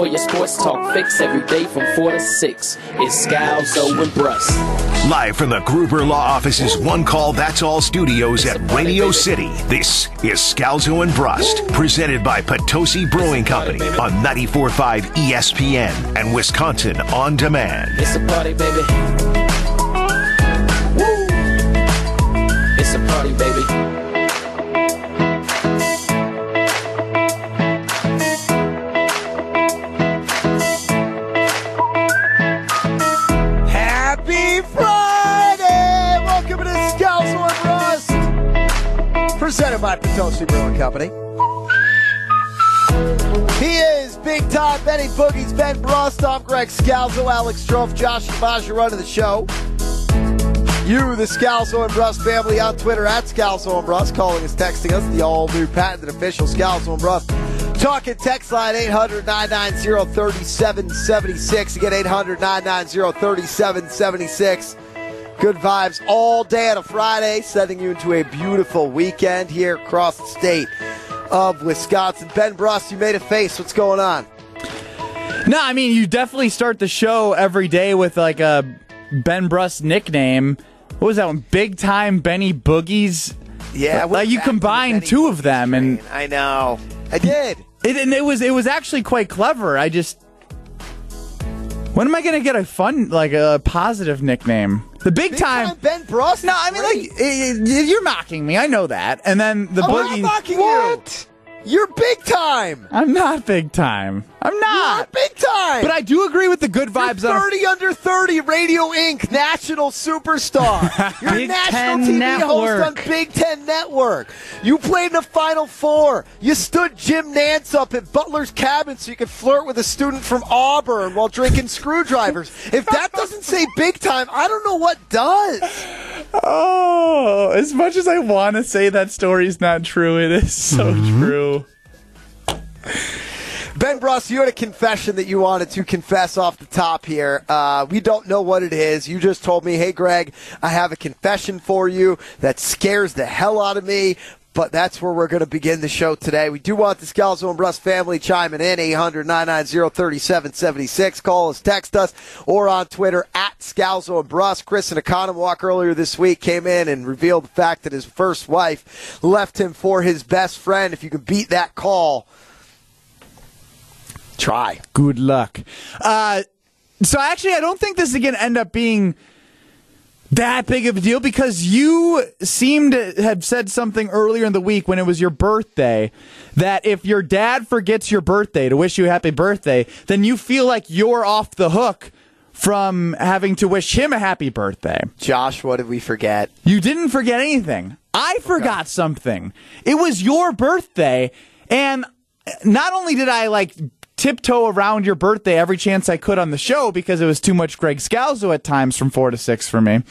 For your sports talk fix every day from 4 to 6, it's Scalzo and Brust. Live from the Gruber Law Office's One Call That's All studios at Radio City, this is Scalzo and Brust, presented by Potosi Brewing Company on 94.5 ESPN and Wisconsin On Demand. It's a party, baby. Woo! It's a party, baby. Presented by Potosi Brewing Company. He is big time Benny Boogie's Ben Brust. I'm Greg Scalzo, Alex Strofe, Josh Maja running the show. You, the Scalzo and Brust family, on Twitter at Scalzo and Brust, calling us, texting us, the all new patented official Scalzo and Brust. Talking text line 800 990 3776. Again, 800 990 3776. Good vibes all day on a Friday, setting you into a beautiful weekend here across the state of Wisconsin. Ben Brust, you made a face. What's going on? No, I mean you definitely start the show every day with like a Ben Brust nickname. What was that one? Big time Benny Boogies. Yeah, like you combined two of them, and I know I did. It, and it was it was actually quite clever. I just when am I gonna get a fun like a positive nickname? The big, Big time. time Ben Brust. No, I mean like eh, eh, you're mocking me. I know that. And then the I'm boogie. not mocking you. You're big time. I'm not big time. I'm You're not. big time. But I do agree with the good vibes. You're on 30 under 30 Radio Inc. national superstar. You're a national Ten TV Network. host on Big Ten Network. You played in the Final Four. You stood Jim Nantz up at Butler's cabin so you could flirt with a student from Auburn while drinking screwdrivers. If that doesn't say big time, I don't know what does. Oh, as much as I want to say that story's not true, it is so mm-hmm. true. Ben Brust, you had a confession that you wanted to confess off the top here. Uh, we don't know what it is. You just told me, hey, Greg, I have a confession for you that scares the hell out of me. But that's where we're going to begin the show today. We do want the Scalzo and Brust family chiming in. 800 990 3776. Call us, text us, or on Twitter at Scalzo and Brust. Chris and Economwalk earlier this week came in and revealed the fact that his first wife left him for his best friend. If you can beat that call, try. Good luck. Uh, so actually, I don't think this is going to end up being that big of a deal because you seemed to have said something earlier in the week when it was your birthday that if your dad forgets your birthday to wish you a happy birthday, then you feel like you're off the hook from having to wish him a happy birthday. Josh, what did we forget? You didn't forget anything. I forgot something. It was your birthday, and not only did I like tiptoe around your birthday every chance I could on the show because it was too much Greg Scalzo at times from four to six for me,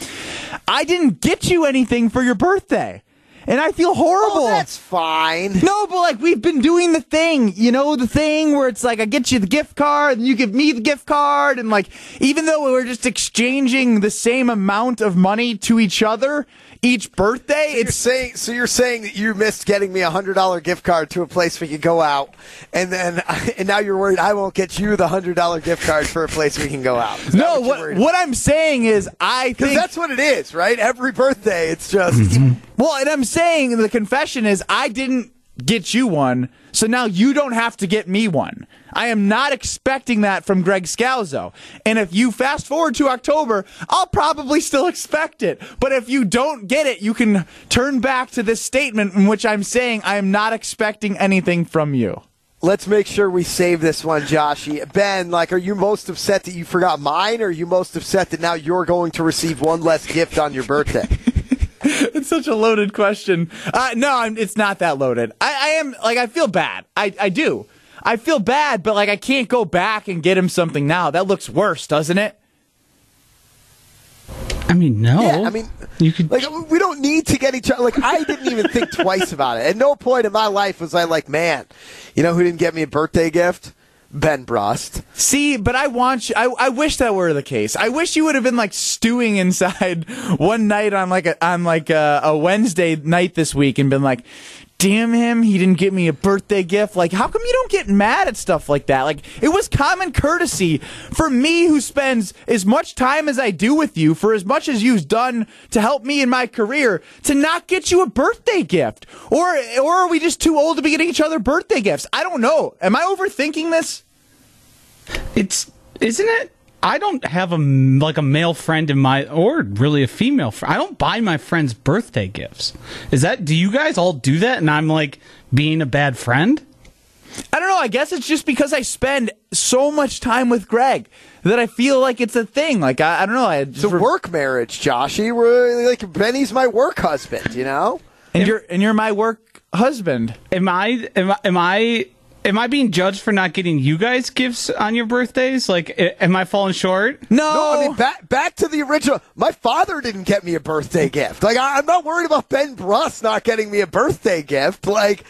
I didn't get you anything for your birthday. And I feel horrible. Oh, that's fine. No, but like we've been doing the thing, you know, the thing where it's like I get you the gift card and you give me the gift card and like even though we're just exchanging the same amount of money to each other each birthday, You're it's saying so. You're saying that you missed getting me a hundred dollar gift card to a place we could go out, and then and now you're worried I won't get you the hundred dollar gift card for a place we can go out. Is no. what, What what I'm saying is I Because think that's what it is, right? Every birthday, it's just mm-hmm. well, and I'm saying the confession is I didn't get you one, so now you don't have to get me one. I am not expecting that from Greg Scalzo. And if you fast forward to October, I'll probably still expect it. But if you don't get it, you can turn back to this statement in which I'm saying I am not expecting anything from you. Let's make sure we save this one, Joshy. Ben, like, are you most upset that you forgot mine, or are you most upset that now you're going to receive one less gift on your birthday? it's such a loaded question. Uh, no, I'm, it's not that loaded. I, I am like I feel bad. I, I do. I feel bad, but like I can't go back and get him something now. That looks worse, doesn't it? I mean, no. Yeah, I mean, you could like we don't need to get each other. Like I didn't even think twice about it. At no point in my life was I like, man, you know who didn't get me a birthday gift? Ben Brust. See, but I want you. I, I wish that were the case. I wish you would have been like stewing inside one night on like a on like a, a Wednesday night this week and been like, "Damn him, he didn't get me a birthday gift." Like, how come you don't get mad at stuff like that? Like, it was common courtesy for me who spends as much time as I do with you, for as much as you've done to help me in my career, to not get you a birthday gift. Or or are we just too old to be getting each other birthday gifts? I don't know. Am I overthinking this? It's isn't it? I don't have a m- like a male friend in my or really a female friend. I don't buy my friends birthday gifts. Is that do you guys all do that and I'm like being a bad friend? I don't know. I guess it's just because I spend so much time with Greg that I feel like it's a thing. Like I, I don't know. I It's a work marriage, Joshy. We're like Benny's my work husband, you know? and you're and you're my work husband. Am I am I am I am I being judged for not getting you guys gifts on your birthdays? Like am I falling short? No, No, I mean back back to the original. My father didn't get me a birthday gift. Like I, I'm not worried about Ben Brust not getting me a birthday gift. Like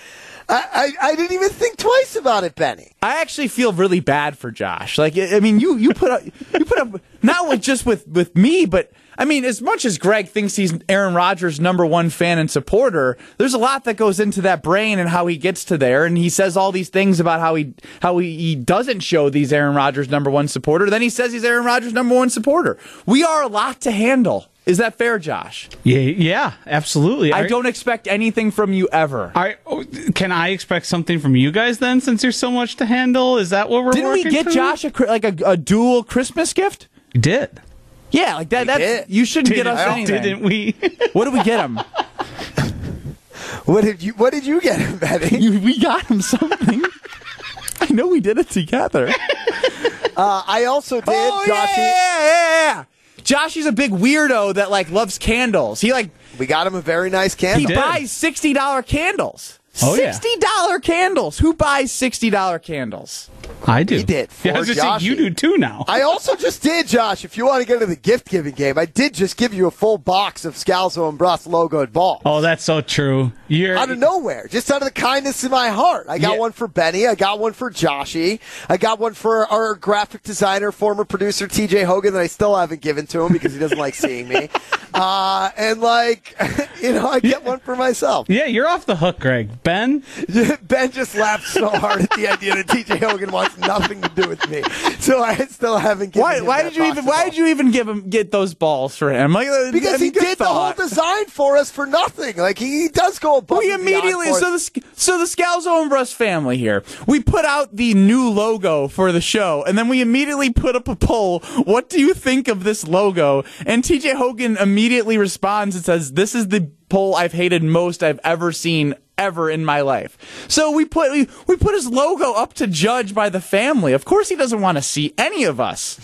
I, I, I didn't even think twice about it, Benny. I actually feel really bad for Josh. Like I I mean, you you put up you put up not with just with with me, but I mean, as much as Greg thinks he's Aaron Rodgers' number one fan and supporter, there's a lot that goes into that brain and how he gets to there. And he says all these things about how he how he, he doesn't show these Aaron Rodgers number one supporter. Then he says he's Aaron Rodgers' number one supporter. We are a lot to handle. Is that fair, Josh? Yeah, yeah, absolutely. I don't expect anything from you ever. Are, oh, can I expect something from you guys then, since there's so much to handle? Is that what we're Didn't we get to? Josh a, like a, a dual Christmas gift? You did. Yeah, like that. That's did. you shouldn't get us Didn't- anything. Didn't we? What did we get him? What did you What did you get him, Benny? You- we got him something. I know we did it together. Uh, I also did, oh yeah, Joshy. yeah, yeah, yeah. Joshy's a big weirdo that like loves candles. He like We got him a very nice he candle. did. buys sixty dollar candles. Oh, yeah. Sixty dollar candles. Who buys sixty dollar candles? I do. He did, Yeah, I was just saying, you do too now. I also just did, Josh. If you want to get into the gift giving game, I did just give you a full box of Scalzo and Brust logoed balls. oh, that's so true. You're out of nowhere, just out of the kindness in my heart. I got Yeah. one for Benny. I got one for Joshy. I got one for our graphic designer, former producer TJ Hogan, that I still haven't given to him because he doesn't like seeing me. Uh, and like, you know, I get one for myself. Yeah, you're off the hook, Greg. Ben, Ben just laughed so hard at the idea that TJ Hogan wants nothing to do with me, so I still haven't given. Why? Why did you even? Why did you even give him get those balls for him? Like uh, Because I he mean, good did the whole design for us for nothing. Like he does go above. We immediately so the so the Scalzo and Brust family here. We put out the new logo for the show, and then we immediately put up a poll. What do you think of this logo? And TJ Hogan immediately responds and says, "This is the poll I've hated most I've ever seen." Ever in my life, so we put we, we put his logo up to judge by the family. Of course, he doesn't want to see any of us.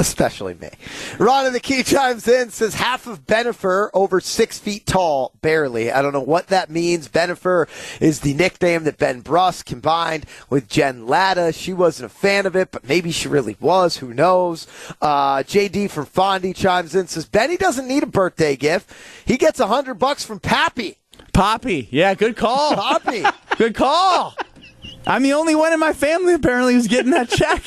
especially me. Ron in the key chimes in says half of Benifer over six feet tall, barely. I don't know what that means. Benifer is the nickname that Ben Brust combined with Jen Lada. She wasn't a fan of it, but maybe she really was. Who knows? Uh, JD from Fondy chimes in says Benny doesn't need a birthday gift. He gets a hundred bucks from Pappy. Poppy, yeah, good call. Poppy. Good call. I'm the only one in my family apparently who's getting that check.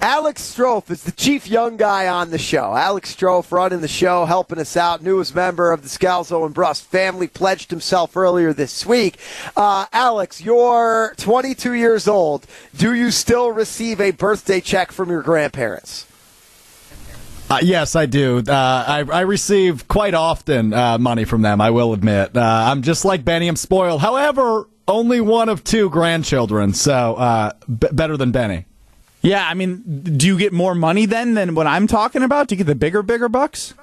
Alex Strofe is the chief young guy on the show. Alex Strofe running the show, helping us out. Newest member of the Scalzo and Brust family pledged himself earlier this week. Uh, Alex, you're 22 years old. Do you still receive a birthday check from your grandparents? Uh, yes, I do. Uh, I, I receive quite often uh, money from them, I will admit. Uh, I'm just like Benny, I'm spoiled. However, only one of two grandchildren, so uh, b- better than Benny. Yeah, I mean, do you get more money then than what I'm talking about? Do you get the bigger, bigger bucks?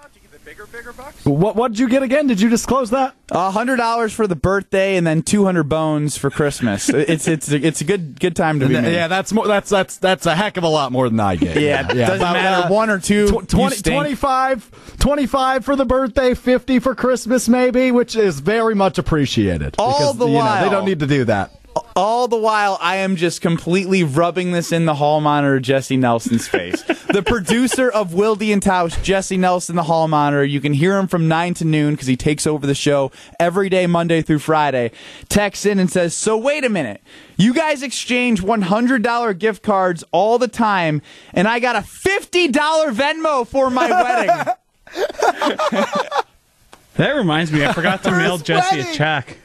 What what did you get again? Did you disclose that? A hundred dollars for the birthday, and then two hundred bones for Christmas. it's it's it's a good good time to be made. Yeah, that's more. That's that's that's a heck of a lot more than I get. Yeah, it doesn't About, matter. Uh, one or two, tw- 20, 25, 25 for the birthday, 50 for Christmas, maybe, which is very much appreciated. All because, the you know, while- they don't need to do that. All the while, I am just completely rubbing this in the hall monitor, Jesse Nelson's face. the producer of Wildy and Tausch, Jesse Nelson, the hall monitor. You can hear him from 9 to noon because he takes over the show every day, Monday through Friday. Texts in and says, So wait a minute. You guys exchange $100 gift cards all the time, and I got a $50 Venmo for my wedding. That reminds me, I forgot to mail Jesse wedding. a check.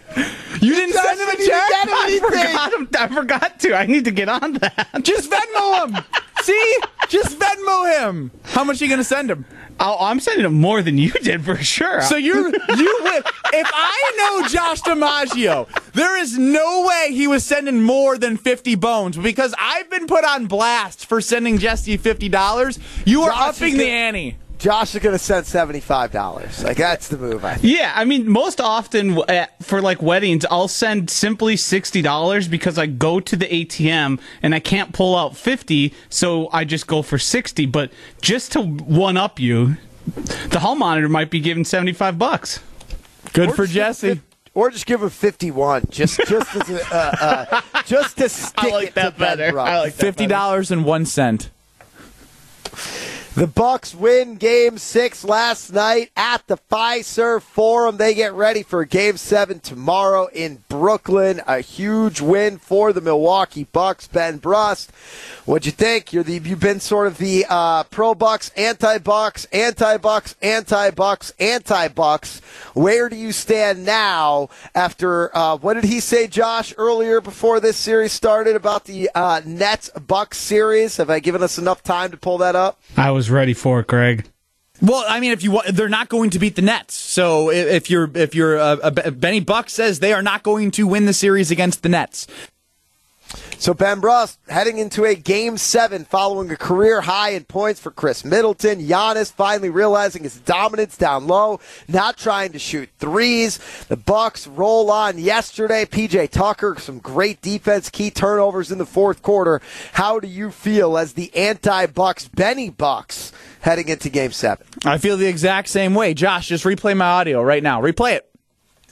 You didn't send him a check? I forgot, I forgot to. I need to get on that. Just Venmo him. See? Just Venmo him. How much are you going to send him? Oh, I'm sending him more than you did for sure. So you're you win. If I know Josh DiMaggio, there is no way he was sending more than fifty bones because I've been put on blast for sending Jesse fifty dollars. You are Josh upping the ante. Josh is going to send seventy-five dollars. Like that's the move. I think. Yeah, I mean, most often uh, for like weddings, I'll send simply sixty dollars because I go to the ATM and I can't pull out fifty, so I just go for sixty. But just to one up you, the hall monitor might be giving seventy five bucks. Good Or for just give Jesse. fif- Or just give him fifty-one, just just as a, uh, uh, just to stick like it that to Ben better. Rush. I like that Fifty dollars and one cent. The Bucks win Game Six last night at the Fiserv Forum. They get ready for Game Seven tomorrow in Brooklyn. A huge win for the Milwaukee Bucks. Ben Brust, what'd you think? You're the you've been sort of the uh, pro Bucks, anti Bucks, anti Bucks, anti Bucks, anti Bucks. Where do you stand now after uh, what did he say, Josh, earlier before this series started about the uh, Nets Bucks series? Have I given us enough time to pull that up? I was ready for it, Greg. Well, I mean, if you they're not going to beat the Nets. So if you're if you're uh, Benny Buck says they are not going to win the series against the Nets. So Ben Brust heading into a game seven following a career high in points for Khris Middleton. Giannis finally realizing his dominance down low, not trying to shoot threes. The Bucks roll on yesterday. PJ Tucker, some great defense, key turnovers in the fourth quarter. How do you feel as the anti-Bucks Benny Bucks heading into game seven? I feel the exact same way. Josh, just replay my audio right now. Replay it.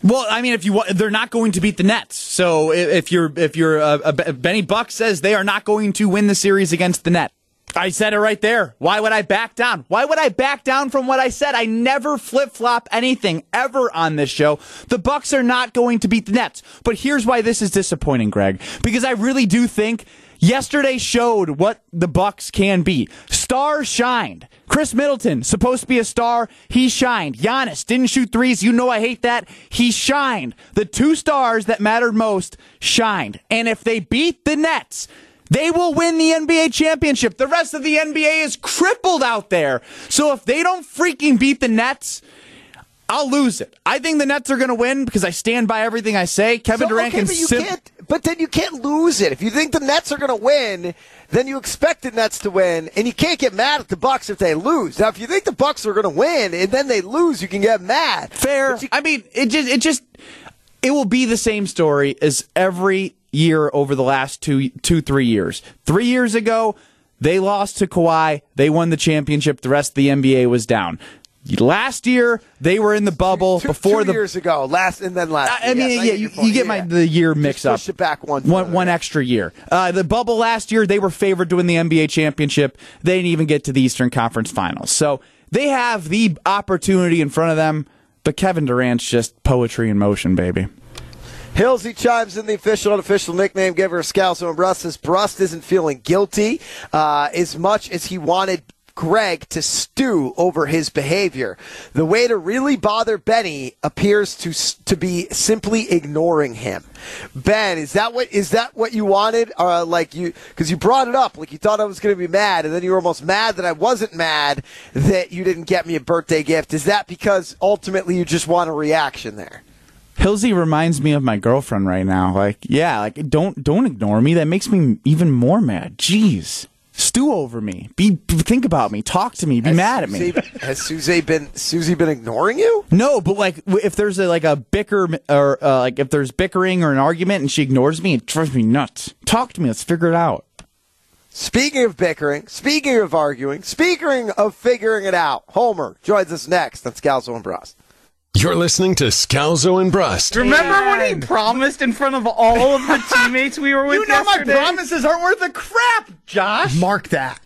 Well, I mean, if you they're not going to beat the Nets. So if you're if you're uh, uh, Benny Buck says they are not going to win the series against the Net. I said it right there. Why would I back down? Why would I back down from what I said? I never flip flop anything ever on this show. The Bucks are not going to beat the Nets. But here's why this is disappointing, Greg. Because I really do think yesterday showed what the Bucks can be. Stars shined. Khris Middleton, supposed to be a star, he shined. Giannis didn't shoot threes. You know I hate that. He shined. The two stars that mattered most shined. And if they beat the Nets, they will win the NBA championship. The rest of the NBA is crippled out there. So if they don't freaking beat the Nets, I'll lose it. I think the Nets are going to win because I stand by everything I say. Kevin So, Durant okay, can but you sim- can't. But then you can't lose it. If you think the Nets are going to win, then you expect the Nets to win, and you can't get mad at the Bucks if they lose. Now, if you think the Bucks are going to win and then they lose, you can get mad. fair. You- I mean, it just it just it will be the same story as every year over the last two two three years. Three years ago, they lost to Kawhi. They won the championship. The rest of the NBA was down. Last year, they were in the bubble two, before two the. years ago, last and then last. I I mean, Yes, yeah, get you, you get my the year mix up. push it back one one, one extra year. Uh, the bubble last year, they were favored to win the NBA championship. They didn't even get to the Eastern Conference Finals. So they have the opportunity in front of them. But Kevin Durant's just poetry in motion, baby. Hillsy chimes in the official and unofficial nickname giver, of Scalzo and Brust says Brust isn't feeling guilty uh, as much as he wanted Greg to stew over his behavior. The way to really bother Benny appears to to be simply ignoring him. Ben, is that what is that what you wanted? Uh, like you because you brought it up, like you thought I was going to be mad, and then you were almost mad that I wasn't mad that you didn't get me a birthday gift. Is that because ultimately you just want a reaction there? Hillsy reminds me of my girlfriend right now. Like, yeah, like don't don't ignore me. That makes me even more mad. Jeez. Stew over me. Be think about me. Talk to me. Be mad at me. Susie- has Susie been Susie been ignoring you? No, but like if there's a, like a bicker or uh, like if there's bickering or an argument and she ignores me, it drives me nuts. Talk to me. Let's figure it out. Speaking of bickering, speaking of arguing, speaking of figuring it out, Homer joins us next on Scalzo and Brust. You're listening to Scalzo and Brust. Remember when he promised in front of all of the teammates we were with You know my promises aren't worth a crap, Josh. Mark that.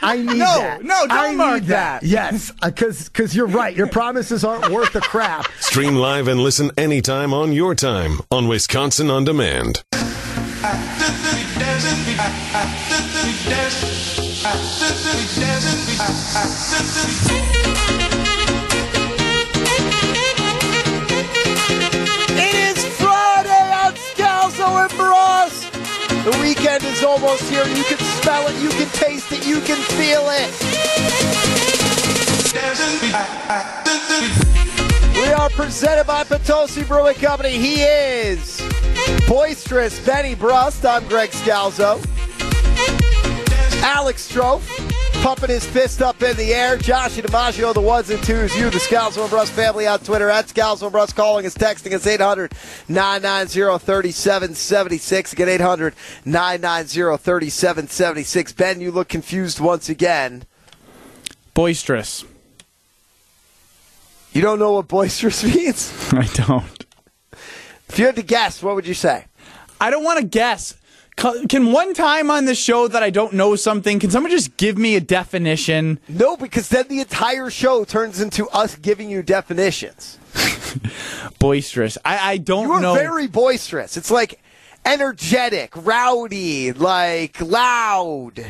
I need No, that. no, don't I mark need that. Yes, uh, because because you're right. Your promises aren't worth a crap. Stream live and listen anytime on your time on Wisconsin On Demand. The weekend is almost here. You can smell it, you can taste it, you can feel it. We are presented by Potosi Brewing Company. He is boisterous Benny Brust. I'm Greg Scalzo. Alex Strofe pumping his fist up in the air. Josh DiMaggio, the ones and twos. You, the Scalzo and Brust family on Twitter at Scalzo and Brust, calling us, texting us 800 990 3776. Again, 800 990 3776. Ben, you look confused once again. Boisterous. You don't know what boisterous means? I don't. If you had to guess, what would you say? I don't want to guess. Ca- Can one time on this show that I don't know something, can someone just give me a definition? No, because then the entire show turns into us giving you definitions. Boisterous. I, I don't You are know. very boisterous. It's like energetic, rowdy, like loud,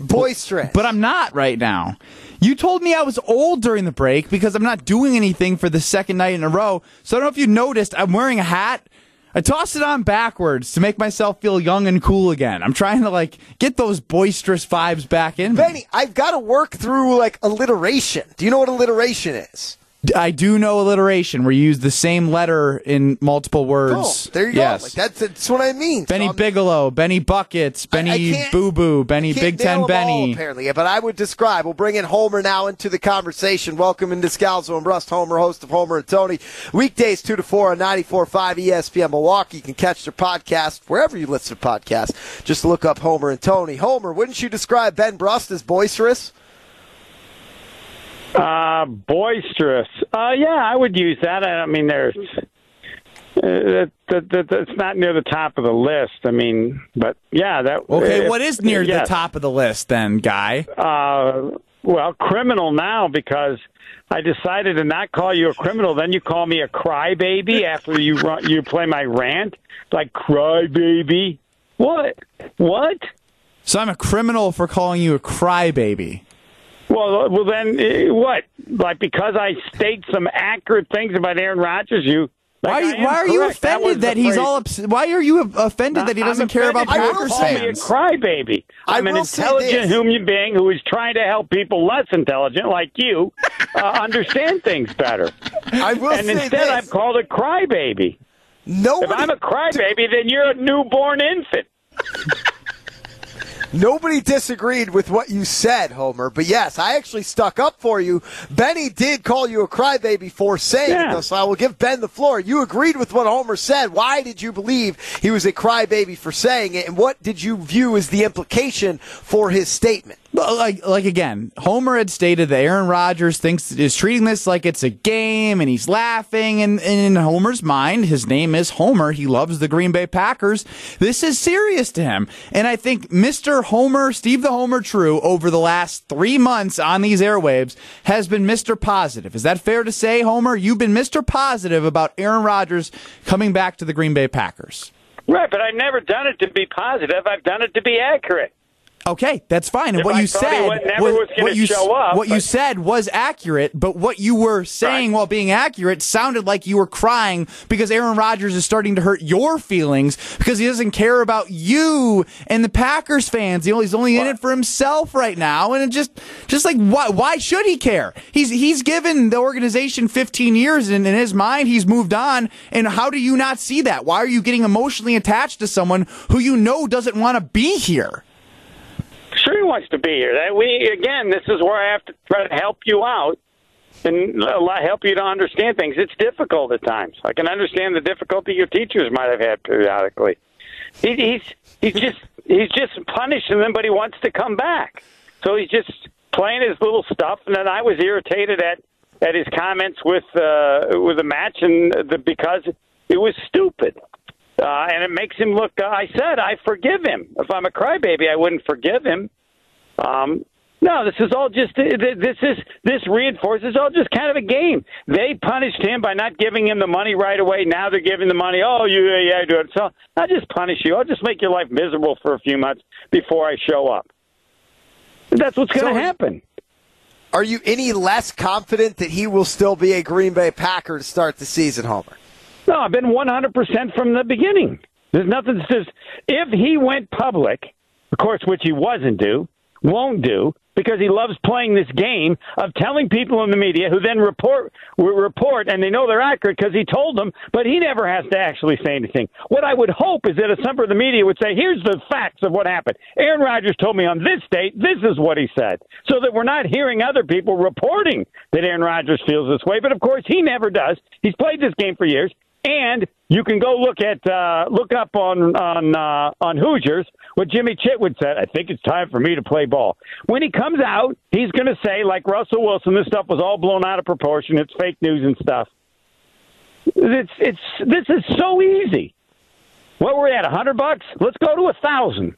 boisterous. but I'm not right now. You told me I was old during the break because I'm not doing anything for the second night in a row. So I don't know if you noticed, I'm wearing a hat. I tossed it on backwards to make myself feel young and cool again. I'm trying to like get those boisterous vibes back in. me. Benny, I've got to work through like alliteration. Do you know what alliteration is? I do know alliteration where you use the same letter in multiple Oh, words. there you yes. go. Like that's, that's what I mean. Benny I'm- Bigelow, Benny Buckets, Benny Boo Boo, Benny Big Ten them all, Benny. apparently, but I would describe. We'll bring in Homer now into the conversation. Welcome into Scalzo and Brust. Homer, host of Homer and Tony. Weekdays 2 to 4 on 94.5 ESPN Milwaukee. You can catch their podcast wherever you listen to podcasts. Just look up Homer and Tony. Homer, wouldn't you describe Ben Brust as boisterous? Uh, boisterous. Uh, yeah, I would use that. I, I mean, there's. Uh, that, that, that's not near the top of the list. I mean, but yeah, that. Okay, what is near yes. the top of the list then, guy? Uh, well, criminal now because I decided to not call you a criminal. Then you call me a crybaby after you run, you play my rant like crybaby. What? What? So I'm a criminal for calling you a crybaby. Well, well then uh, what? Like because I state some accurate things about Aaron Rodgers, you. Why, like, are you, why are you correct. That offended that, the he's all ups- Why are you offended that he I'm doesn't care about you Packers call me a crybaby. I'm an intelligent human being who is trying to help people less intelligent, like you, uh, understand things better. I will and say instead, this. I'm called a crybaby. No, if I'm a crybaby, then you're a newborn infant. Nobody disagreed with what you said, Homer. But yes, I actually stuck up for you. Benny did call you a crybaby for saying Yeah. it, so I will give Ben the floor. You agreed with what Homer said. Why did you believe he was a crybaby for saying it, and what did you view as the implication for his statement? Well, like, like again, Homer had stated that Aaron Rodgers thinks is treating this like it's a game, and he's laughing. And, and in Homer's mind, his name is Homer. He loves the Green Bay Packers. This is serious to him, and I think Mr. Homer, Steve the Homer True, over the last three months on these airwaves, has been Mr. Positive. Is that fair to say, Homer? You've been Mr. Positive about Aaron Rodgers coming back to the Green Bay Packers. Right, but I've never done it to be positive. I've done it to be accurate. Okay, that's fine. And If what I you said would- never was what you show up, what you said was accurate, but what you were saying Right. while being accurate sounded like you were crying because Aaron Rodgers is starting to hurt your feelings because he doesn't care about you and the Packers fans. You know, he's only in it for himself right now, and it just just like why why should he care? He's he's given the organization 15 years, and in his mind, he's moved on. And how do you not see that? Why are you getting emotionally attached to someone who you know doesn't want to be here? Sure, he wants to be here. That we again, this is where I have to try to help you out and help you to understand things. It's difficult at times. I can understand the difficulty your teachers might have had periodically. He, he's he's just he's just punishing them, but he wants to come back. So he's just playing his little stuff. And then I was irritated at at his comments with uh, with the match, and the, because it was stupid. Uh, and it makes him look. Uh, I said I forgive him. If I'm a crybaby, I wouldn't forgive him. Um, no, this is all just this is this reinforces all just kind of a game. They punished him by not giving him the money right away. Now they're giving the money. Oh, you yeah, do it. So I'll just punish you. I'll just make your life miserable for a few months before I show up. That's what's going to So- happen. Are you any less confident that he will still be a Green Bay Packer to start the season, Homer? No, I've been 100% from the beginning. There's nothing that says if he went public, of course, which he wasn't do, won't do, because he loves playing this game of telling people in the media who then report report and they know they're accurate because he told them, but he never has to actually say anything. What I would hope is that a member of the media would say, "Here's the facts of what happened. Aaron Rodgers told me on this date, this is what he said," so that we're not hearing other people reporting that Aaron Rodgers feels this way. But of course, he never does. He's played this game for years. And you can go look at uh, look up on on uh, on Hoosiers what Jimmy Chitwood said. I think it's time for me to play ball. When he comes out, he's going to say like Russell Wilson, this stuff was all blown out of proportion. It's fake news and stuff. It's it's this is so easy. What we're at, a hundred bucks? Let's go to a thousand.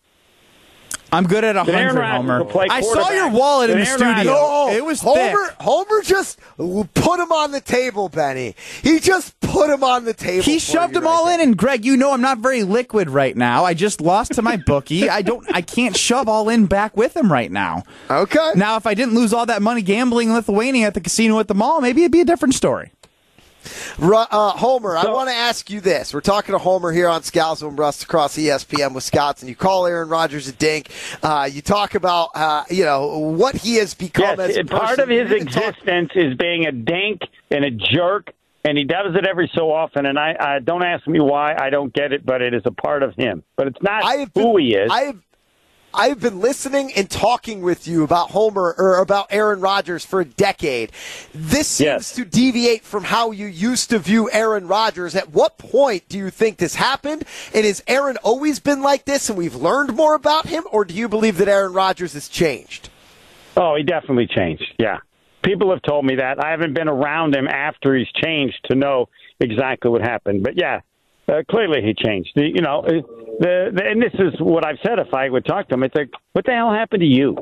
I'm good at a hundred, Homer. I saw your wallet in the studio. No, it was Homer. thick. Homer just put him on the table, Benny. He just put him on the table. He shoved you them right all there. in, and Greg, you know I'm not very liquid right now. I just lost to my bookie. I don't. I can't shove all in back with him right now. Okay. Now, if I didn't lose all that money gambling in Lithuania at the casino at the mall, maybe it'd be a different story. Uh, Homer, I want to ask you this. We're talking to Homer here on Scalzo and Brust across ESPN Wisconsin. You call Aaron Rodgers a dink. Uh, you talk about, uh, you know, what he has become Yes, as a part of his even talk- existence is being a dink and a jerk, and he does it every so often. And I, I don't ask me why. I don't get it, but it is a part of him. But it's not I have been, who he is. I have, I've been listening and talking with you about Homer or about Aaron Rodgers for a decade. This seems Yes. to deviate from how you used to view Aaron Rodgers. At what point do you think this happened? And has Aaron always been like this and we've learned more about him? Or do you believe that Aaron Rodgers has changed? Oh, he definitely changed. Yeah. People have told me that. I haven't been around him after he's changed to know exactly what happened. But yeah, uh, clearly he changed. The- You know, the, the, and this is what I've said if I would talk to him. It's like, what the hell happened to you?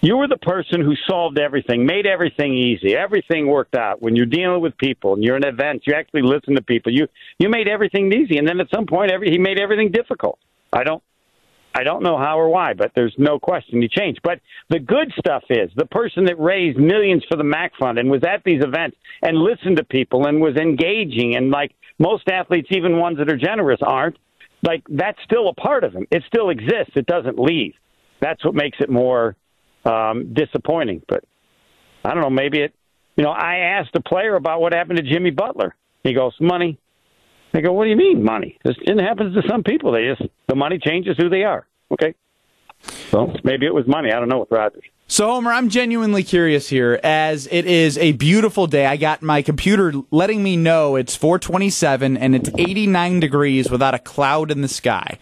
You were the person who solved everything, made everything easy. Everything worked out. When you're dealing with people and you're in events, you actually listen to people. You you made everything easy, and then at some point, every, he made everything difficult. I don't I don't know how or why, but there's no question he changed. But the good stuff is the person that raised millions for the MAC Fund and was at these events and listened to people and was engaging and like most athletes, even ones that are generous, aren't. Like that's still a part of him. It still exists. It doesn't leave. That's what makes it more um, disappointing. But I don't know. Maybe it. You know, I asked a player about what happened to Jimmy Butler. He goes, "Money." I go, "What do you mean, money?" This, it happens to some people. They just the money changes who they are. Okay. So maybe it was money. I don't know with Rodgers. So, Homer, I'm genuinely curious here, as it is a beautiful day. I got my computer letting me know it's 427 and it's 89 degrees without a cloud in the sky.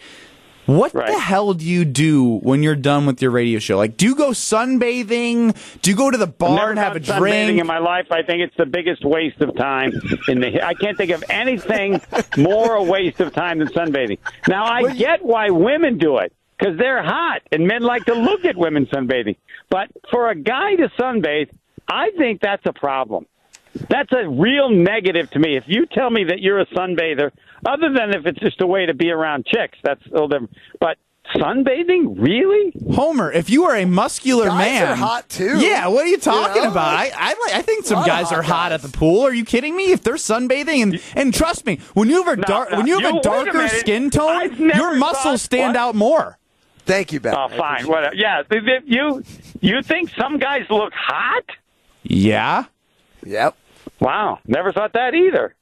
What Right. the hell do you do when you're done with your radio show? Like, do you go sunbathing? Do you go to the bar and have a sunbathing drink? in my life. I think it's the biggest waste of time. In the I can't think of anything more a waste of time than sunbathing. Now I get why women do it because they're hot and men like to look at women sunbathing. But for a guy to sunbathe, I think that's a problem. That's a real negative to me. If you tell me that you're a sunbather, other than if it's just a way to be around chicks, that's a little different. But sunbathing, really? Homer, if you are a muscular Guys man, are hot, too. Yeah, what are you talking know, about? I, I I think some guys hot are hot guys. at the pool. Are you kidding me? If they're sunbathing and and trust me, when you have a No, dark no, when you have you- a wait a darker skin tone, your muscles thought- stand what? out more. Thank you, Ben. Oh, fine. Whatever. Yeah. th- th- You you think some guys look hot? Yeah. Yep. Wow, never thought that either.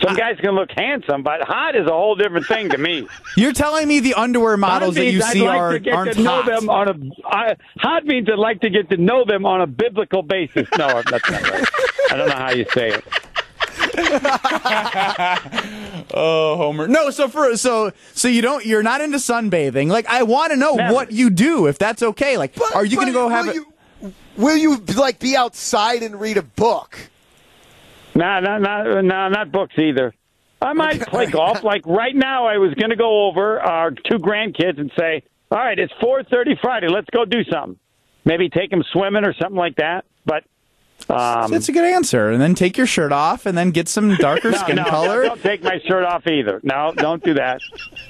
Some ah. guys can look handsome, but hot is a whole different thing to me. You're telling me the underwear models that you I'd see like are to get aren't to know hot. them on a I, hot means I'd like to get to know them on a biblical basis. No, that's not right. I don't know how you say it. Oh, Homer. No, so for so so you don't you're not into sunbathing. Like I want to know Never. what you do if that's okay. Like But- are you going to go have will a you- will you like be outside and read a book? Nah, not not nah, not books either. I might play golf. Like right now, I was going to go over our two grandkids and say, "All right, it's four thirty Friday. Let's go do something. Maybe take them swimming or something like that." But um, That's a good answer. And then take your shirt off, and then get some darker no, skin no, color. Don't take my shirt off either. No, don't do that.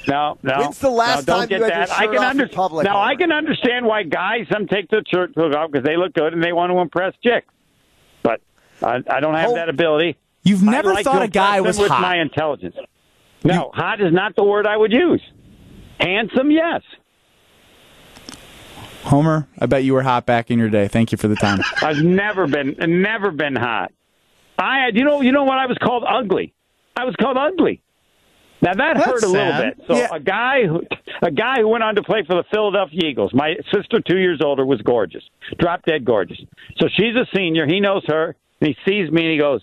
No, no. When's the last no, don't time get you had that. your I can off in public, Now I can understand why guys some take their shirt off because they look good and they want to impress chicks. But I, I don't have Hom- that ability. You've never like thought a guy was them with hot. my intelligence. No, hot is not the word I would use. Handsome, yes. Homer, I bet you were hot back in your day. Thank you for the time. I've never been never been hot. I had you know you know what I was called ugly. I was called ugly. Now that That's hurt a little sad. bit. So Yeah. a guy who a guy who went on to play for the Philadelphia Eagles. My sister, two years older, was gorgeous, drop dead gorgeous. So she's a senior. He knows her, and he sees me, and he goes,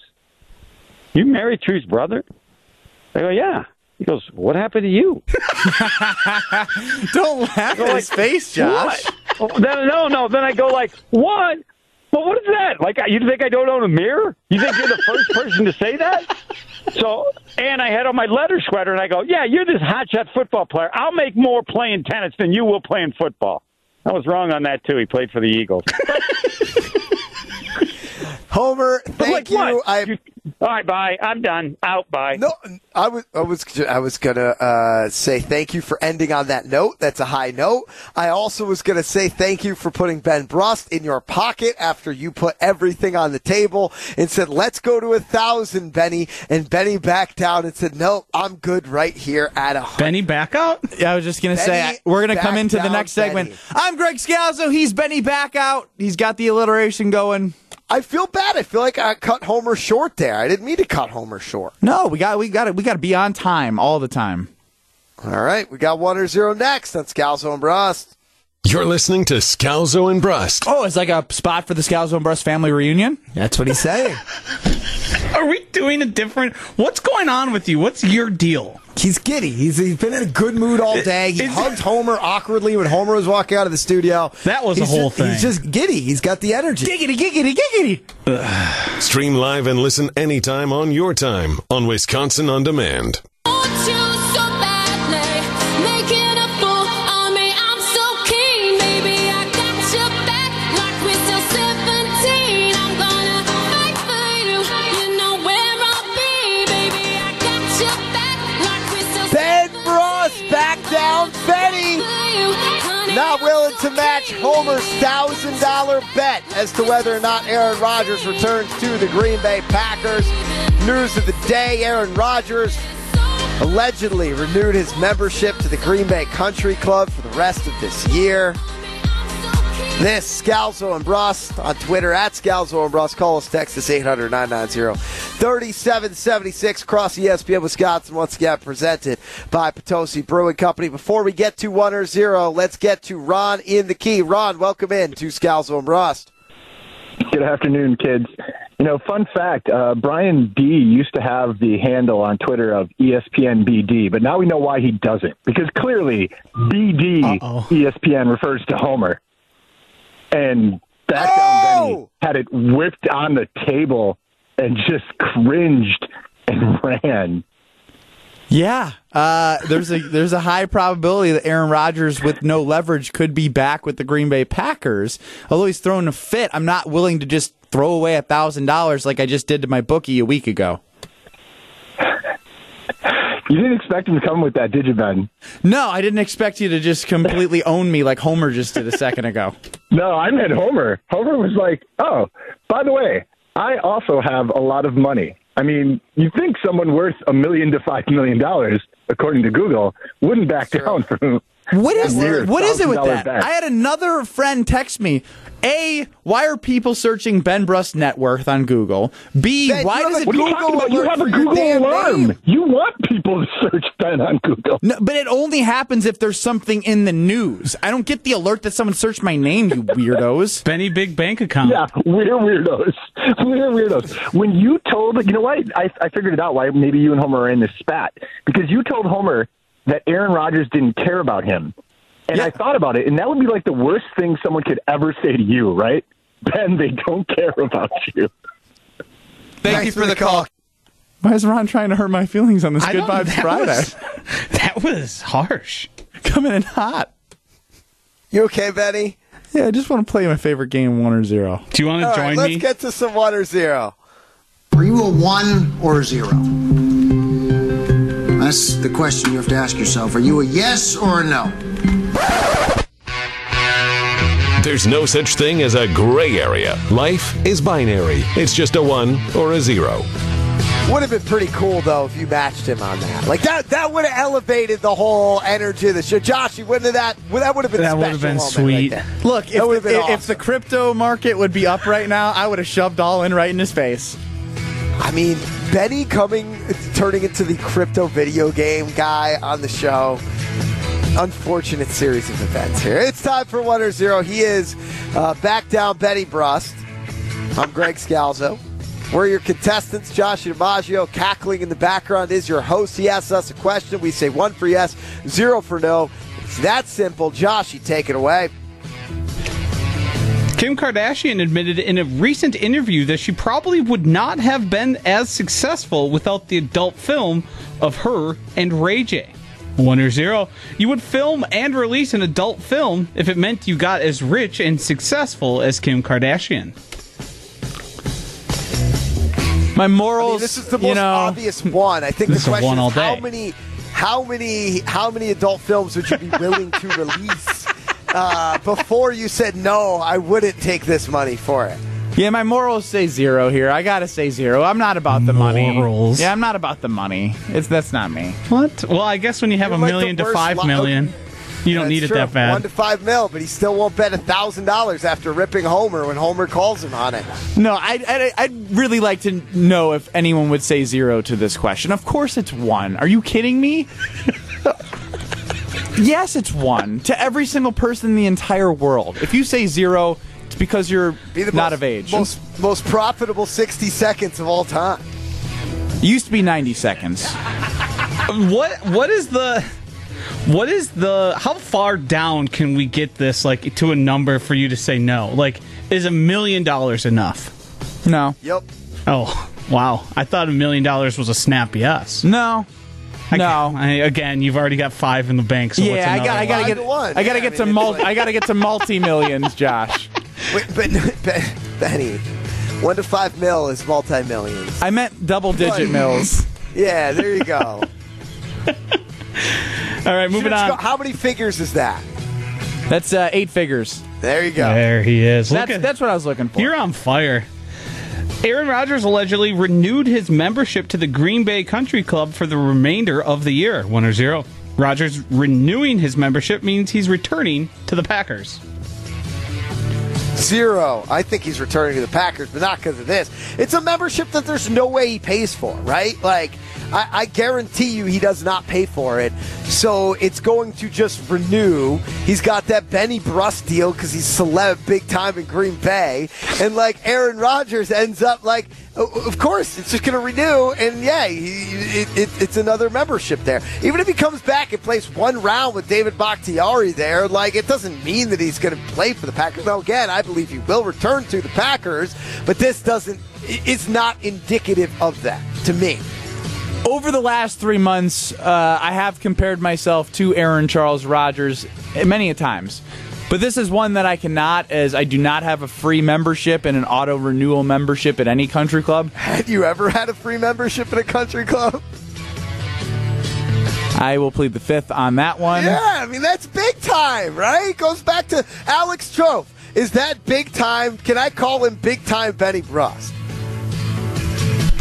"You married True's brother?" I go, "Yeah." He goes, "What happened to you?" Don't laugh at his face, Josh. What? Then, no, no. Then I go like, what? Well, what is that? Like, you think I don't own a mirror? You think you're the first person to say that? So, and I had on my leather sweater, and I go, yeah, you're this hotshot football player. I'll make more playing tennis than you will playing football. I was wrong on that too. He played for the Eagles. Homer, thank like you. I All right, bye. I'm done. Out. Bye. no, I was, I was, I was gonna uh, say thank you for ending on that note. That's a high note. I also was gonna say thank you for putting Ben Brust in your pocket after you put everything on the table and said, "Let's go to a thousand, Benny." And Benny backed down and said, "No, I'm good right here at a hundred." Benny back out? Yeah, I was just gonna say we're gonna come back into the down, next segment. I'm Greg Scalzo. He's Benny back out. He's got the alliteration going. I feel bad. I feel like I cut Homer short there. I didn't mean to cut Homer short. No, we got we got it. We got to be on time all the time. All right, we got one or zero next That's Scalzo and Brust. You're listening to Scalzo and Brust. Oh, it's like a spot for the Scalzo and Brust family reunion. That's what he's saying. Are we doing a different? What's going on with you? What's your deal? He's giddy. He's, he's been in a good mood all day. He Is- hugged Homer awkwardly when Homer was walking out of the studio. That was the whole just- thing. He's just giddy. He's got the energy. Giggity, giggity, giggity. Stream live and listen anytime on your time on Wisconsin On Demand. Homer's thousand dollar bet as to whether or not Aaron Rodgers returns to the Green Bay Packers. News of the day: Aaron Rodgers allegedly renewed his membership to the Green Bay Country Club for the rest of this year. This Scalzo and Brust on Twitter at Scalzo and Brust. Call us, text us 800 990 3776 across E ESPN Wisconsin. Once again, presented by Potosi Brewing Company. Before we get to one or zero, let's get to Ron in the key. Ron, welcome in to Scalzo and Brust. Good afternoon, kids. You know, fun fact uh, Brian D used to have the handle on Twitter of E ESPN BD, but now we know why he doesn't. Because clearly, BD Uh-oh. ESPN refers to Homer. And back down Oh! Benny had it whipped on the table and just cringed and ran. Yeah, uh, there's a there's a high probability that Aaron Rodgers with no leverage could be back with the Green Bay Packers. Although he's throwing a fit, I'm not willing to just throw away a thousand dollars like I just did to my bookie a week ago. You didn't expect him to come with that, did you, Ben? No, I didn't expect you to just completely own me like Homer just did a second ago. No, I meant Homer. Homer was like, "Oh, by the way, I also have a lot of money." I mean, you think someone worth a million to five million dollars, according to Google, wouldn't back down from What is Weird. it? What is it with that? bet. I had another friend text me. A, why are people searching Ben Brust net worth on Google? B, Ben, why does it a What are you Google talking about? You have a Google damn alarm. name. You want people to search Ben on Google. No, but it only happens if there's something in the news. I don't get the alert that someone searched my name, you weirdos. Benny big bank account. Yeah, we're weirdos. We're weirdos. When you told, you know what? I, I figured it out why maybe you and Homer are in this spat. Because you told Homer that Aaron Rodgers didn't care about him. And I thought about it, and that would be like the worst thing someone could ever say to you, right? Ben, they don't care about you. Thank you for the call. Why is Ron trying to hurt my feelings on this I Good don't- Vibes that Friday? was- that was harsh. Coming in hot. You okay, Benny? Yeah, I just want to play my favorite game, one or zero. Do you want to All join right, let's me? get to some one or zero. Are you a one or a zero? That's the question you have to ask yourself. Are you a yes or a no? There's no such thing as a gray area. Life is binary. It's just a one or a zero. Would have been pretty cool though if you matched him on that. Like that, that would have elevated the whole energy of the show. Josh, you wouldn't have that. Well, that would have been That a would have been sweet. Right. Look, if, That would've been if, if the crypto market would be up right now, I would have shoved all in right in his face. I mean, Benny coming, turning into the crypto video game guy on the show. Unfortunate series of events here. It's time for one or zero. He is uh, back down, Benny Brust. I'm Greg Scalzo. We're your contestants. Josh DiMaggio cackling in the background is your host. He asks us a question. We say one for yes, zero for no. It's that simple. Josh, you take it away. Kim Kardashian admitted in a recent interview that she probably would not have been as successful without the adult film of her and Ray J. One or zero. You would film and release an adult film if it meant you got as rich and successful as Kim Kardashian. My I morals, mean, this is the most know, obvious one. I think the question is how many, how many, how many adult films would you be willing to release uh, before you said no? I wouldn't take this money for it. Yeah, my morals say zero here. I gotta say zero. I'm not about the money. Morals. Yeah, I'm not about the money. It's that's not me. What? Well, I guess when you have You're a like the million to worst five lo- million, you don't That's need it true. that bad. One to five mil, but he still won't bet a thousand dollars after ripping Homer when Homer calls him on it. No, I'd, I'd, I'd really like to know if anyone would say zero to this question. Of course, it's one. Are you kidding me? yes, it's one to every single person in the entire world. If you say zero, it's because you're Be the not most, of age. Most most profitable sixty seconds of all time. It used to be 90 seconds. what what is the what is the how far down can we get this like to a number for you to say no like is a million dollars enough No, Yep. oh wow i thought a million dollars was a snap yes no, I, no. I, again you've already got five in the bank so yeah, I another got. I gotta get. one. I gotta Yeah, get I to mean, mul- it's like- I gotta get to multi millions, Josh. Wait, but, but Benny, one to five mil is multi millions. I meant double digit Right. mills. Yeah, there you go. all right moving Let's go. on How many figures is that? That's uh, eight figures. There you go. there he is Look That's at- that's what I was looking for. You're on fire. Aaron Rodgers allegedly renewed his membership to the Green Bay Country Club for the remainder of the year. One or zero. Rodgers renewing his membership means he's returning to the Packers. Zero. I think he's returning to the Packers, but not because of this. It's a membership that there's no way he pays for, right? Like, I, I guarantee you he does not pay for it. So it's going to just renew. He's got that Benny Brust deal because he's celeb big time in Green Bay. And, like, Aaron Rodgers ends up, like, of course, it's just going to renew. And, yeah, he, it, it, it's another membership there. Even if he comes back and plays one round with David Bakhtiari there, like, it doesn't mean that he's going to play for the Packers. Now, again, I believe he will return to the Packers, but this doesn't, it's not indicative of that to me. Over the last three months, uh, I have compared myself to Aaron Charles Rodgers many a times. But this is one that I cannot, as I do not have a free membership and an auto renewal membership at any country club. Had you ever had a free membership in a country club? I will plead the fifth on that one. Yeah, I mean, that's big time, right? Goes back to Alex Strofe. Is that big time? Can I call him big time Benny Brust?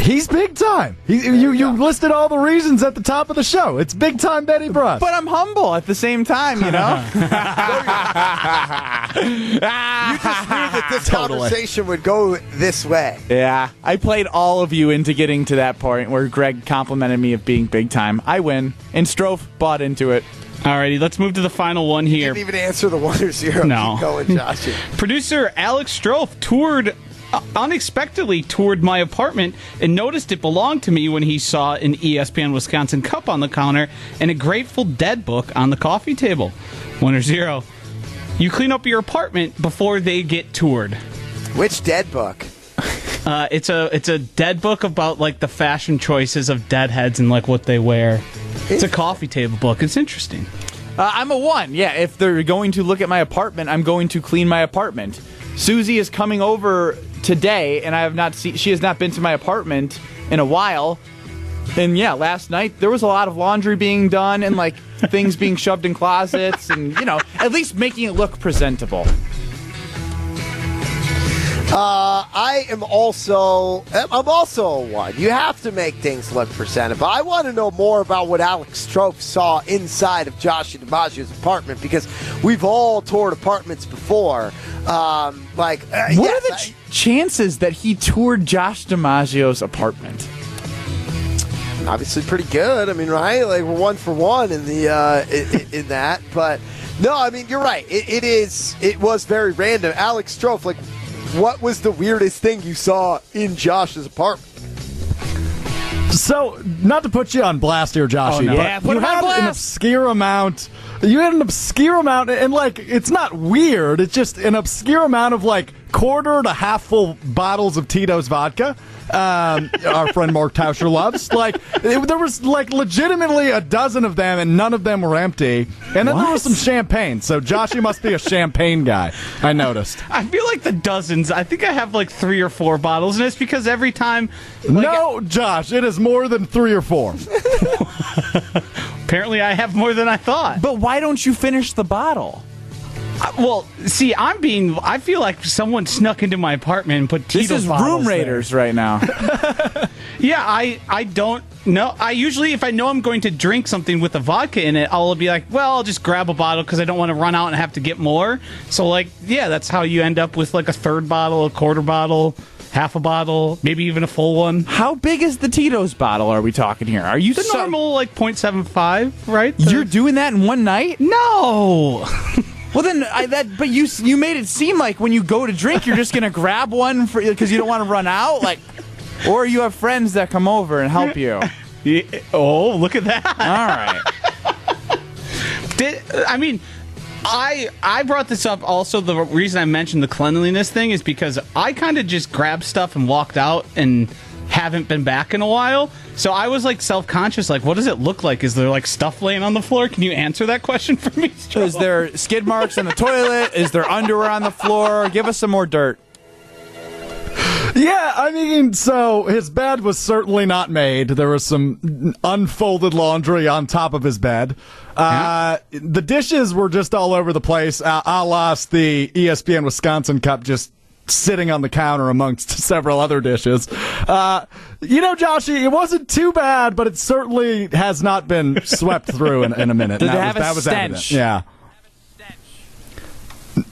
He's big time. He, you you listed all the reasons at the top of the show. It's big time Benny Brust. But I'm humble at the same time, you know? You just knew that this Totally. conversation would go this way. yeah. I played all of you into getting to that point where Greg complimented me of being big time. I win. And Strofe bought into it. Alrighty, let's move to the final one here. Didn't even answer the one or zero. No. Keep going, Josh. Producer Alex Strofe toured unexpectedly toured my apartment and noticed it belonged to me when he saw an ESPN Wisconsin cup on the counter and a Grateful Dead book on the coffee table. One or zero. You clean up your apartment before they get toured. Which dead book? Uh, it's a it's a dead book about like the fashion choices of deadheads and like what they wear. It's a coffee table book. It's interesting. Uh, I'm a one. Yeah, if they're going to look at my apartment, I'm going to clean my apartment. Susie is coming over today, and I have not seen. She has not been to my apartment in a while. And yeah, last night there was a lot of laundry being done and like things being shoved in closets, and you know, at least making it look presentable. Uh, I am also I'm also a one. You have to make things look presentable. I want to know more about what Alex Strofe saw inside of Josh DiMaggio's apartment because we've all toured apartments before. Um, like, uh, What yes, are the ch- chances that he toured Josh DiMaggio's apartment? Obviously pretty good. I mean, right? Like we're one for one in the uh, in, in that, but no, I mean you're right. It, it is. It was very random. Alex Strofe, like, what was the weirdest thing you saw in Josh's apartment? So, not to put you on blast here, Joshy, Oh, no. but Yeah, put you him on had an obscure amount. You had an obscure amount, and like, it's not weird. It's just an obscure amount of like quarter to half full bottles of Tito's vodka. Um, our friend Mark Tauscher loves. Like, it, there was like legitimately a dozen of them, and none of them were empty. And then there was some champagne. So, Joshy must be a champagne guy. I noticed. I feel like the dozens. I think I have like three or four bottles, and it's because every time. no, Josh, it is more than three or four. Apparently, I have more than I thought. But why don't you finish the bottle? Uh, Well, see, I'm being. I feel like someone snuck into my apartment and put This is room there. raiders right now. Yeah, I I don't know. I usually, if I know I'm going to drink something with a vodka in it, I'll be like, well, I'll just grab a bottle because I don't want to run out and have to get more. So, like, yeah, that's how you end up with like a third bottle, a quarter bottle, half a bottle, maybe even a full one. How big is the Tito's bottle? Are we talking here? Are you The so- normal like 0.75, right? The- You're doing that in one night? no. Well, then I, that. But you you made it seem like when you go to drink, you're just gonna grab one for because you don't want to run out, like, or you have friends that come over and help you. Yeah, oh, look at that. All right. Did, I mean, I I brought this up. Also, the reason I mentioned the cleanliness thing is because I kind of just grabbed stuff and walked out and haven't been back in a while. So I was like self conscious. Like, what does it look like? Is there like stuff laying on the floor? Can you answer that question for me? Is there skid marks on the toilet? Is there underwear on the floor? Give us some more dirt. Yeah, I mean, so his bed was certainly not made. There was some unfolded laundry on top of his bed. Uh, The dishes were just all over the place. Uh, I lost the ESPN Wisconsin Cup just sitting on the counter amongst several other dishes. Uh, you know, Joshy, it wasn't too bad, but it certainly has not been swept through in, in a minute. Did that have was, a that was evident. stench? Yeah.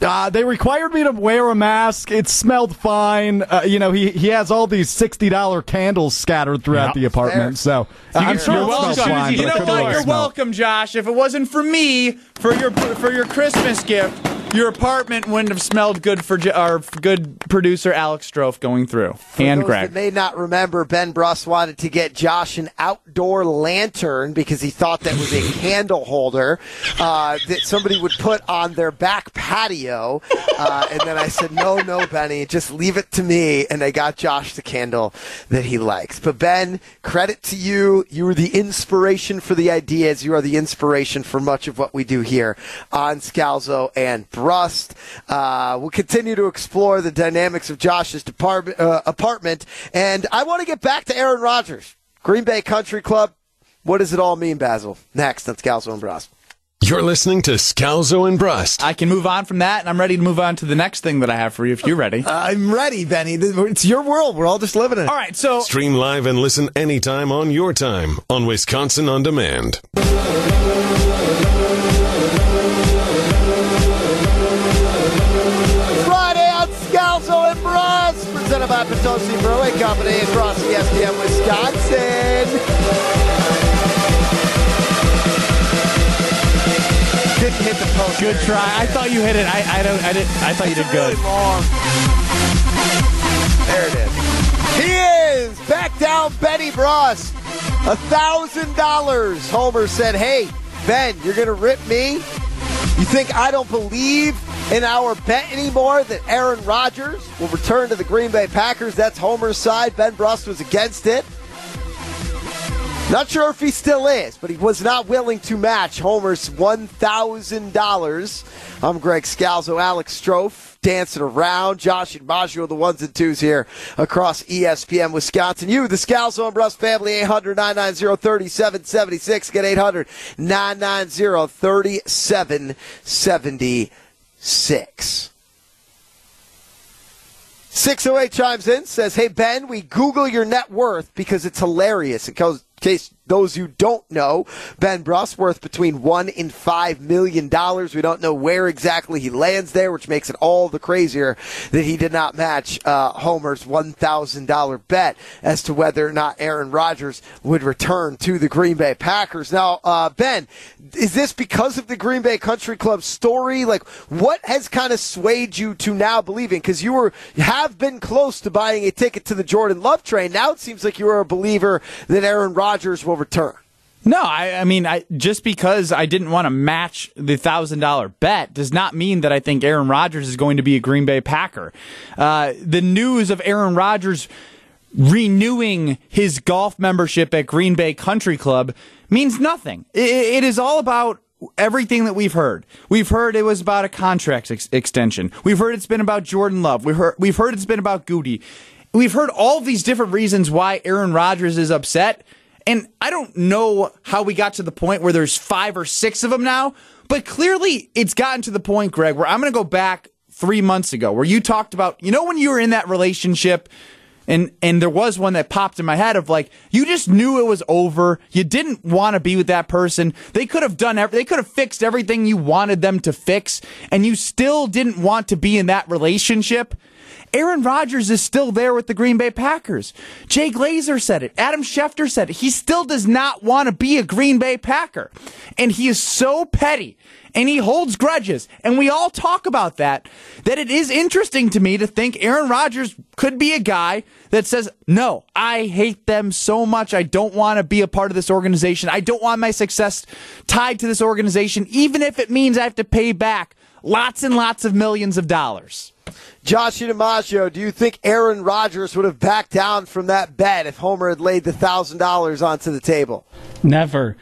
Uh, they required me to wear a mask. It smelled fine. Uh, you know, he he has all these sixty dollar candles scattered throughout Yeah. the apartment. So uh, I'm sure you're welcome. fine. You You know what? You're welcome, Josh. If it wasn't for me, for your for your Christmas gift, your apartment wouldn't have smelled good for our good producer Alex Strofe going through. For and Greg. may not remember, Ben Brust wanted to get Josh an outdoor lantern because he thought that was a candle holder uh, that somebody would put on their back patio. Uh, and then I said, no, no, Benny, just leave it to me. And I got Josh the candle that he likes. But Ben, credit to you. You were the inspiration for the ideas. You are the inspiration for much of what we do here on Scalzo and Brust. Uh, we'll continue to explore the dynamics of Josh's department, uh, apartment. And I want to get back to Aaron Rodgers, Green Bay Country Club. What does it all mean, Basil? Next on Scalzo and Brust. You're listening to Scalzo and Brust. I can move on from that, and I'm ready to move on to the next thing that I have for you if you're ready. I'm ready, Benny. It's your world. We're all just living in it. All right, so Stream live and listen anytime on your time on Wisconsin On Demand. By Potosi Brewing Company across the ESPN Wisconsin. Didn't hit the post. good try. I thought you hit it. I I don't. I didn't. I thought you did good. Really long. There it is. He is back down, Benny Brust. A thousand dollars. Homer said, "Hey, Ben, you're gonna rip me? You think I don't believe in our bet anymore that Aaron Rodgers will return to the Green Bay Packers? That's Homer's side. Ben Brust was against it. Not sure if he still is, but he was not willing to match Homer's $1,000. I'm Greg Scalzo, Alex Strofe dancing around. Josh DiMaggio, the ones and twos here across ESPN Wisconsin. You, the Scalzo and Brust family, 800 990 3776. Get 800 990 3776. 608 chimes in, says, Hey, Ben, we Google your net worth because it's hilarious. In case those who don't know, Ben Brust worth between one and five million dollars. We don't know where exactly he lands there, which makes it all the crazier that he did not match uh, Homer's one thousand dollar bet as to whether or not Aaron Rodgers would return to the Green Bay Packers. Now, uh, Ben, is this because of the Green Bay Country Club story? Like, what has kind of swayed you to now believing? Because you were have been close to buying a ticket to the Jordan Love train. Now it seems like you are a believer that Aaron Rodgers will return. No, I, I mean, I, just because I didn't want to match the thousand dollar bet does not mean that I think Aaron Rodgers is going to be a Green Bay Packer. Uh, the news of Aaron Rodgers renewing his golf membership at Green Bay Country Club means nothing. I- it is all about everything that we've heard. We've heard it was about a contract ex- extension. We've heard it's been about Jordan Love. We've heard we've heard it's been about Gute. We've heard all these different reasons why Aaron Rodgers is upset. And I don't know how we got to the point where there's five or six of them now, but clearly it's gotten to the point, Greg, where I'm going to go back three months ago where you talked about, you know, when you were in that relationship and and there was one that popped in my head of like you just knew it was over. You didn't want to be with that person. They could have done every, they could have fixed everything you wanted them to fix and you still didn't want to be in that relationship. Aaron Rodgers is still there with the Green Bay Packers. Jay Glazer said it. Adam Schefter said it. He still does not want to be a Green Bay Packer. And he is so petty and he holds grudges. And we all talk about that, that it is interesting to me to think Aaron Rodgers could be a guy that says, no, I hate them so much. I don't want to be a part of this organization. I don't want my success tied to this organization, even if it means I have to pay back lots and lots of millions of dollars. Josh DiMaggio, do you think Aaron Rodgers would have backed down from that bet if Homer had laid the thousand dollars onto the table? Never.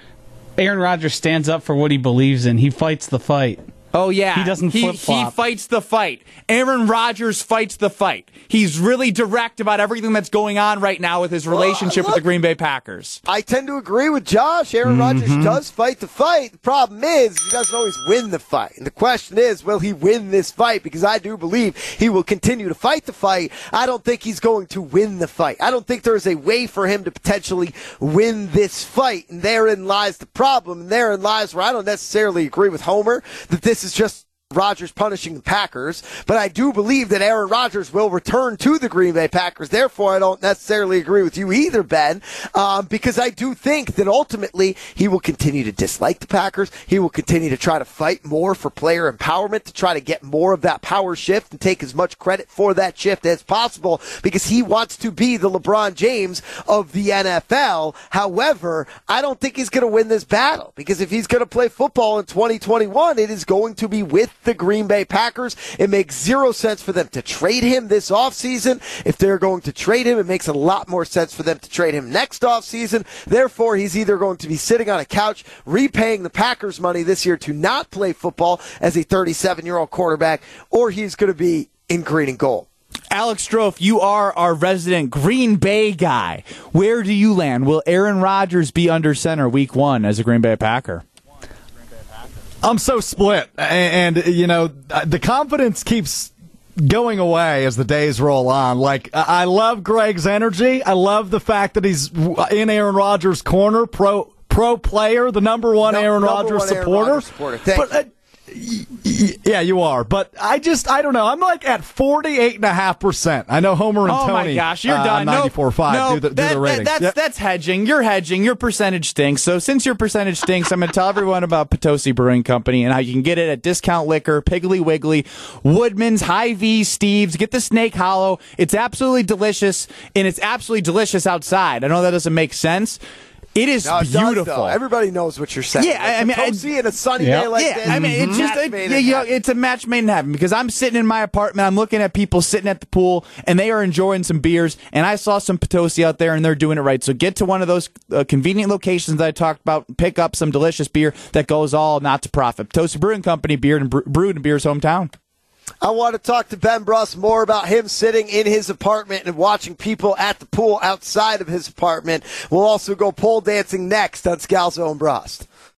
Aaron Rodgers stands up for what he believes in. He fights the fight. Oh yeah, He doesn't He, flip he flop. fights the fight. Aaron Rodgers fights the fight. He's really direct about everything that's going on right now with his relationship with the Green Bay Packers. I tend to agree with Josh. Aaron mm-hmm. Rodgers does fight the fight. The problem is he doesn't always win the fight. And the question is, will he win this fight? Because I do believe he will continue to fight the fight. I don't think he's going to win the fight. I don't think there's a way for him to potentially win this fight. And therein lies the problem. And therein lies where I don't necessarily agree with Homer that this is just Rodgers punishing the Packers, but I do believe that Aaron Rodgers will return to the Green Bay Packers. Therefore, I don't necessarily agree with you either, Ben, um, because I do think that ultimately he will continue to dislike the Packers. He will continue to try to fight more for player empowerment to try to get more of that power shift and take as much credit for that shift as possible because he wants to be the LeBron James of the NFL. However, I don't think he's going to win this battle because if he's going to play football in 2021, it is going to be with the Green Bay Packers. It makes zero sense for them to trade him this offseason. If they're going to trade him, it makes a lot more sense for them to trade him next offseason. Therefore, he's either going to be sitting on a couch repaying the Packers money this year to not play football as a 37 year old quarterback, or he's going to be in green and gold. Alex Strofe, you are our resident Green Bay guy. Where do you land? Will Aaron Rodgers be under center week one as a Green Bay Packer? I'm so split, A- and, you know the confidence keeps going away as the days roll on. Like I love Greg's energy. I love the fact that he's in Aaron Rodgers' corner, pro pro player, the number one No- Aaron Rodgers one Aaron supporter. Supporter. But uh, Yeah, you are. But I just, I don't know. I'm like at 48.5%. I know Homer and oh Tony. my gosh, you're uh, done. Nope. 94.5 Nope. do the, do That- the that- that's Yep. that's hedging. You're hedging. Your percentage stinks. So since your percentage stinks, I'm going to tell everyone about Potosi Brewing Company and how you can get it at Discount Liquor, Piggly Wiggly, Woodman's, Hy-Vee, Steve's. Get the Snake Hollow. It's absolutely delicious, and it's absolutely delicious outside. I know that doesn't make sense. It is No, it beautiful. though. Everybody knows what you're saying. Yeah, I- I mean, I- Potosi in a sunny day like yeah, this. I mean, it's just a, yeah, you know, it's a match made in heaven because I'm sitting in my apartment, I'm looking at people sitting at the pool, and they are enjoying some beers, and I saw some Potosi out there, and they're doing it right. So get to one of those uh, convenient locations that I talked about, pick up some delicious beer that goes all not to profit. Potosi Brewing Company, beer and bre- brewed in beer's hometown. I want to talk to Ben Brust more about him sitting in his apartment and watching people at the pool outside of his apartment. We'll also go pole dancing next on Scalzo and Brust.